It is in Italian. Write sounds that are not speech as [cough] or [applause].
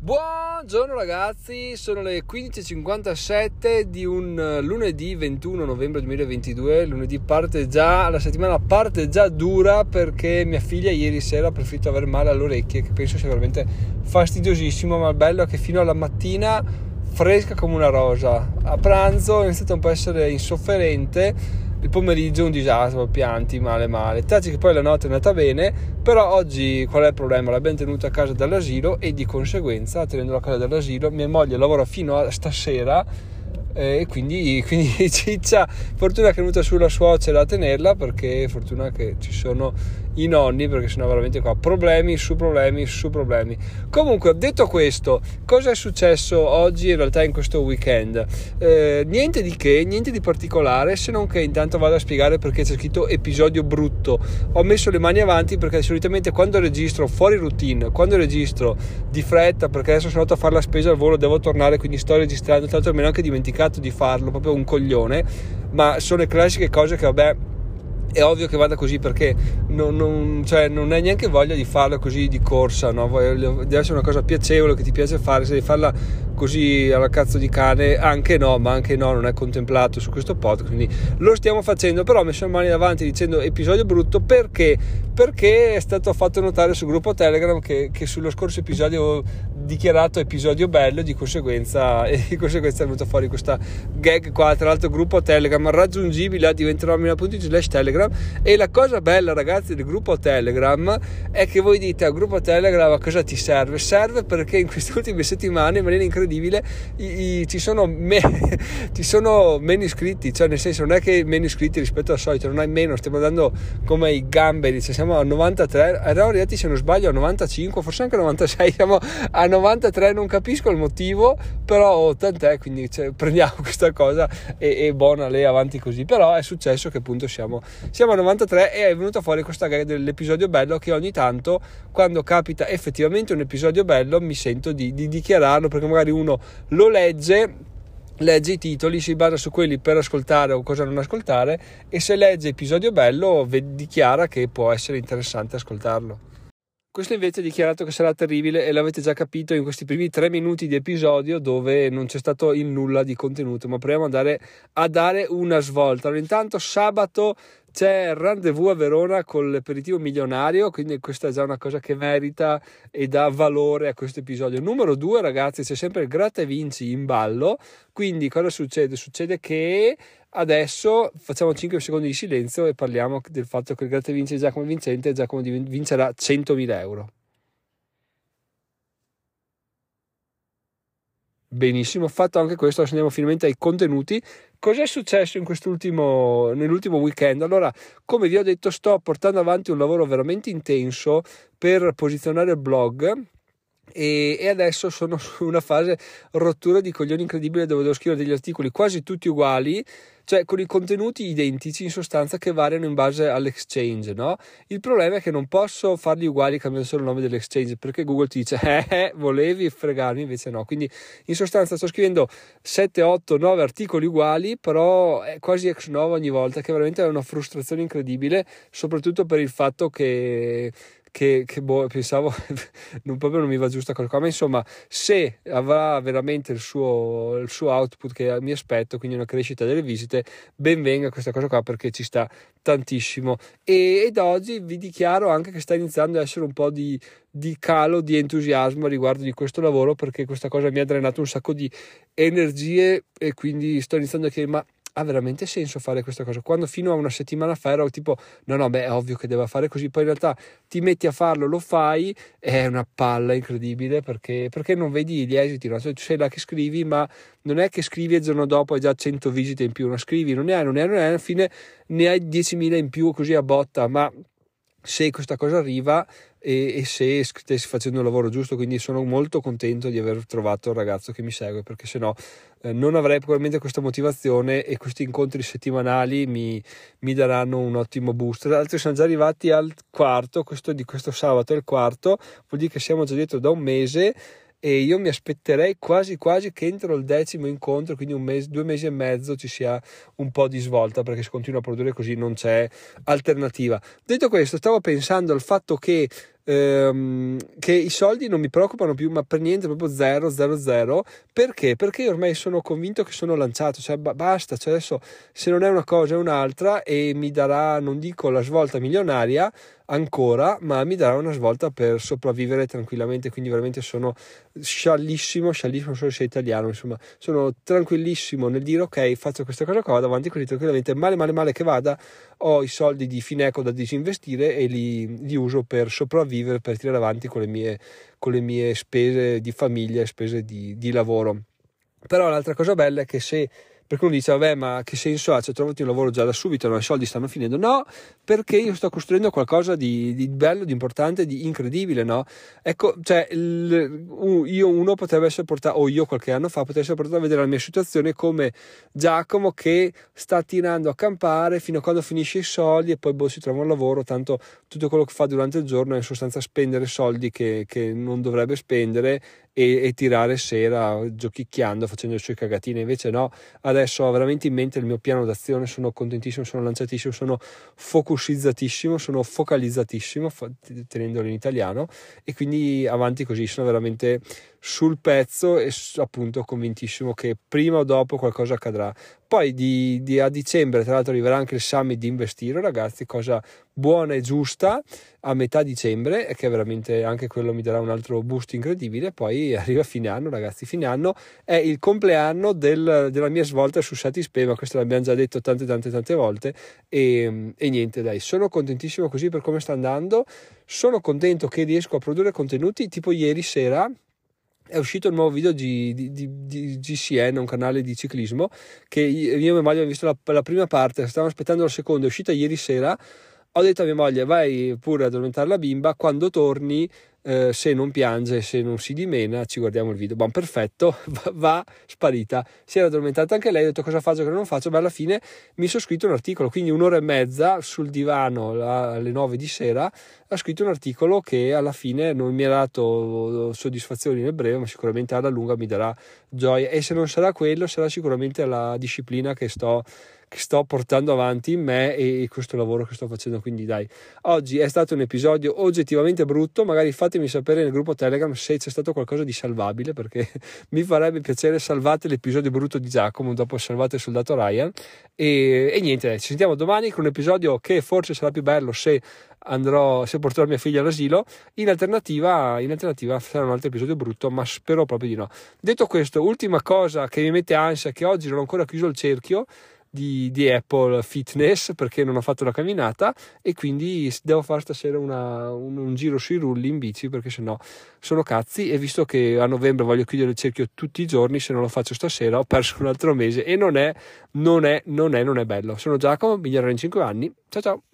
Buongiorno ragazzi, sono le 15.57 di un eh, lunedì 21 novembre 2022. Lunedì parte già, la settimana parte già dura perché mia figlia ieri sera ha preferito avere male alle orecchie, che penso sia veramente fastidiosissimo, ma il bello è che fino alla mattina fresca come una rosa. A pranzo è iniziato un po' a essere insofferente il pomeriggio un disastro, pianti male male. Taci che poi la notte è andata bene, però oggi qual è il problema? L'abbiamo tenuta a casa dall'asilo e di conseguenza, tenendola a casa dall'asilo, mia moglie lavora fino a stasera e quindi, [laughs] quindi ciccia, fortuna che è venuta sulla suocera a tenerla perché fortuna che ci sono i nonni perché sennò veramente qua problemi su problemi su problemi. Comunque, detto questo, cosa è successo oggi in realtà in questo weekend? Eh, niente di che, niente di particolare, se non che intanto vado a spiegare perché c'è scritto episodio brutto. Ho messo le mani avanti perché solitamente quando registro fuori routine, quando registro di fretta perché adesso sono andato a fare la spesa al volo, devo tornare, quindi sto registrando, tra l'altro me ne anche dimenticato di farlo, proprio un coglione, ma sono le classiche cose che vabbè è ovvio che vada così perché non, non, cioè, non hai neanche voglia di farlo così di corsa, no? deve essere una cosa piacevole che ti piace fare, se devi farla così alla cazzo di cane, anche no, ma anche no, non è contemplato su questo podcast, quindi lo stiamo facendo, però messo le mani davanti dicendo episodio brutto perché? Perché è stato fatto notare sul gruppo Telegram che, che sullo scorso episodio dichiarato episodio bello di conseguenza, e [laughs] di conseguenza è venuta fuori questa gag qua, tra l'altro gruppo Telegram raggiungibile a diventeromina.it slash Telegram e la cosa bella ragazzi del gruppo Telegram è che voi dite al gruppo Telegram a cosa ti serve? Serve perché in queste [laughs] ultime settimane in maniera incredibile i, i, ci, sono me, [laughs] ci, sono meno iscritti, cioè nel senso non è che meno iscritti rispetto al solito, non hai meno, stiamo andando come i gamberi, cioè siamo a 93, eravamo arrivati se non sbaglio a 95, forse anche a 96, siamo a 93, non capisco il motivo, però tant'è, quindi cioè, prendiamo [laughs] questa cosa e, e buona lei avanti così, però è successo che appunto siamo, siamo a 93 e è venuta fuori questa gag dell'episodio bello che ogni tanto quando capita effettivamente un episodio bello mi sento di, di dichiararlo perché magari uno lo legge legge i titoli, si basa su quelli per ascoltare o cosa non ascoltare e se legge episodio bello dichiara che può essere interessante ascoltarlo. Questo invece è dichiarato che sarà terribile e l'avete già capito in questi primi tre minuti di episodio dove non c'è stato il nulla di contenuto, ma proviamo ad andare a dare una svolta. Allora, intanto sabato c'è il rendezvous a Verona con l'aperitivo milionario, quindi questa è già una cosa che merita e dà valore a questo episodio. Numero due, ragazzi, c'è sempre il gratta e vinci in ballo. Quindi cosa succede? Succede che adesso facciamo 5 secondi di silenzio e parliamo del fatto che il gratta e vinci è Giacomo vincente Giacomo vincerà 100.000 euro. Benissimo, fatto anche questo, adesso andiamo finalmente ai contenuti. Cos'è successo nell'ultimo weekend? Allora, come vi ho detto, sto portando avanti un lavoro veramente intenso per posizionare il blog e, adesso sono su una fase rottura di coglioni incredibile dove devo scrivere degli articoli quasi tutti uguali cioè con i contenuti identici in sostanza che variano in base all'exchange, no? Il problema è che non posso farli uguali cambiando solo il nome dell'exchange perché Google ti dice eh, eh volevi fregarmi, invece no. Quindi in sostanza sto scrivendo 7, 8, 9 articoli uguali, però è quasi ex novo ogni volta, che veramente è una frustrazione incredibile, soprattutto per il fatto che che, che boh, pensavo [laughs] non, proprio non mi va giusta cosa qua, ma insomma se avrà veramente il suo, il suo output che mi aspetto, quindi una crescita delle visite, ben venga questa cosa qua perché ci sta tantissimo. E, ed oggi vi dichiaro anche che sta iniziando ad essere un po' di, di calo di entusiasmo riguardo di questo lavoro perché questa cosa mi ha drenato un sacco di energie e quindi sto iniziando a chiedere ma ha veramente senso fare questa cosa? Quando fino a una settimana fa ero tipo, no, no, beh, è ovvio che deve fare così, poi in realtà ti metti a farlo, lo fai, è una palla incredibile perché, perché non vedi gli esiti, no? Cioè, tu sei là che scrivi, ma non è che scrivi e il giorno dopo hai già 100 visite in più, non scrivi, non ne hai, non ne hai, non ne hai, alla fine ne hai 10.000 in più così a botta, ma se questa cosa arriva e, e, se stessi facendo il lavoro giusto, quindi sono molto contento di aver trovato il ragazzo che mi segue perché se no eh, non avrei probabilmente questa motivazione e questi incontri settimanali mi, mi daranno un ottimo boost. Tra l'altro siamo già arrivati al quarto, questo di questo sabato è il quarto, vuol dire che siamo già dietro da un mese e io mi aspetterei quasi quasi che entro il decimo incontro, quindi mese, due mesi e mezzo, ci sia un po' di svolta perché se continua a produrre così non c'è alternativa. Detto questo, stavo pensando al fatto che ehm, che i soldi non mi preoccupano più, ma per niente, proprio zero, zero, zero. Perché? Perché ormai sono convinto che sono lanciato, cioè b- basta, cioè adesso se non è una cosa è un'altra e mi darà, non dico la svolta milionaria, ancora, ma mi darà una svolta per sopravvivere tranquillamente. Quindi veramente sono sciallissimo, sciallissimo solo se italiano, insomma, sono tranquillissimo nel dire ok, faccio questa cosa qua, vado avanti così tranquillamente, male male male che vada, ho i soldi di Fineco da disinvestire e li, li uso per sopravvivere, per tirare avanti con le mie, con le mie spese di famiglia e spese di, di lavoro. Però l'altra cosa bella è che se perché uno dice, vabbè, ma che senso ha? Cioè, trovati un lavoro già da subito, no? i soldi stanno finendo. No, perché io sto costruendo qualcosa di, di bello, di importante, di incredibile, no? Ecco, cioè, il, io uno potrebbe essere portato, o io qualche anno fa, potrebbe essere portato a vedere la mia situazione come Giacomo che sta tirando a campare fino a quando finisce i soldi e poi boh, si trova un lavoro, tanto tutto quello che fa durante il giorno è in sostanza spendere soldi che, che non dovrebbe spendere e, e, tirare sera giochicchiando, facendo le sue cagatine. Invece no, adesso ho veramente in mente il mio piano d'azione, sono contentissimo, sono lanciatissimo, sono focusizzatissimo, sono focalizzatissimo, tenendolo in italiano, e quindi avanti così, sono veramente sul pezzo e appunto convintissimo che prima o dopo qualcosa accadrà. Poi di, di a dicembre, tra l'altro, arriverà anche il summit di investire, ragazzi, cosa buona e giusta a metà dicembre e che veramente anche quello mi darà un altro boost incredibile. Poi [laughs] arriva fine anno, ragazzi. Fine anno è il compleanno del, della mia svolta su Satispay, ma questo l'abbiamo già detto tante, tante, tante volte. E, e niente, dai, sono contentissimo così per come sta andando. Sono contento che riesco a produrre contenuti tipo ieri sera è uscito il nuovo video di, di, di, di, GCN, un canale di ciclismo, che io e mia moglie abbiamo visto la, la prima parte, stavamo aspettando la seconda, è uscita ieri sera, ho detto a mia moglie vai pure ad addormentare la bimba, quando torni eh, se non piange, se non si dimena, ci guardiamo il video. Buon perfetto, [laughs] va, sparita. Si era addormentata anche lei, ho detto cosa faccio, cosa non faccio. Beh, alla fine mi sono scritto un articolo, quindi un'ora e mezza sul divano alle nove di sera, ha scritto un articolo che alla fine non mi ha dato soddisfazioni nel breve, ma sicuramente alla lunga mi darà gioia. E se non sarà quello, sarà sicuramente la disciplina che sto che sto portando avanti in me e questo lavoro che sto facendo. Quindi dai, oggi è stato un episodio oggettivamente brutto, magari fatemi sapere nel gruppo Telegram se c'è stato qualcosa di salvabile perché [laughs] mi farebbe piacere salvate l'episodio brutto di Giacomo dopo salvate il soldato Ryan e, e niente, ci sentiamo domani con un episodio che forse sarà più bello se andrò, se porterò mia figlia all'asilo. In alternativa, in alternativa sarà un altro episodio brutto, ma spero proprio di no. Detto questo, ultima cosa che mi mette ansia, che oggi non ho ancora chiuso il cerchio, di, di, Apple Fitness perché non ho fatto la camminata e quindi devo fare stasera una, un, un, giro sui rulli in bici perché sennò sono cazzi e visto che a novembre voglio chiudere il cerchio tutti i giorni se non lo faccio stasera ho perso un altro mese e non è, non è, non è, non è bello. Sono Giacomo, migliorare in 5 anni. Ciao ciao!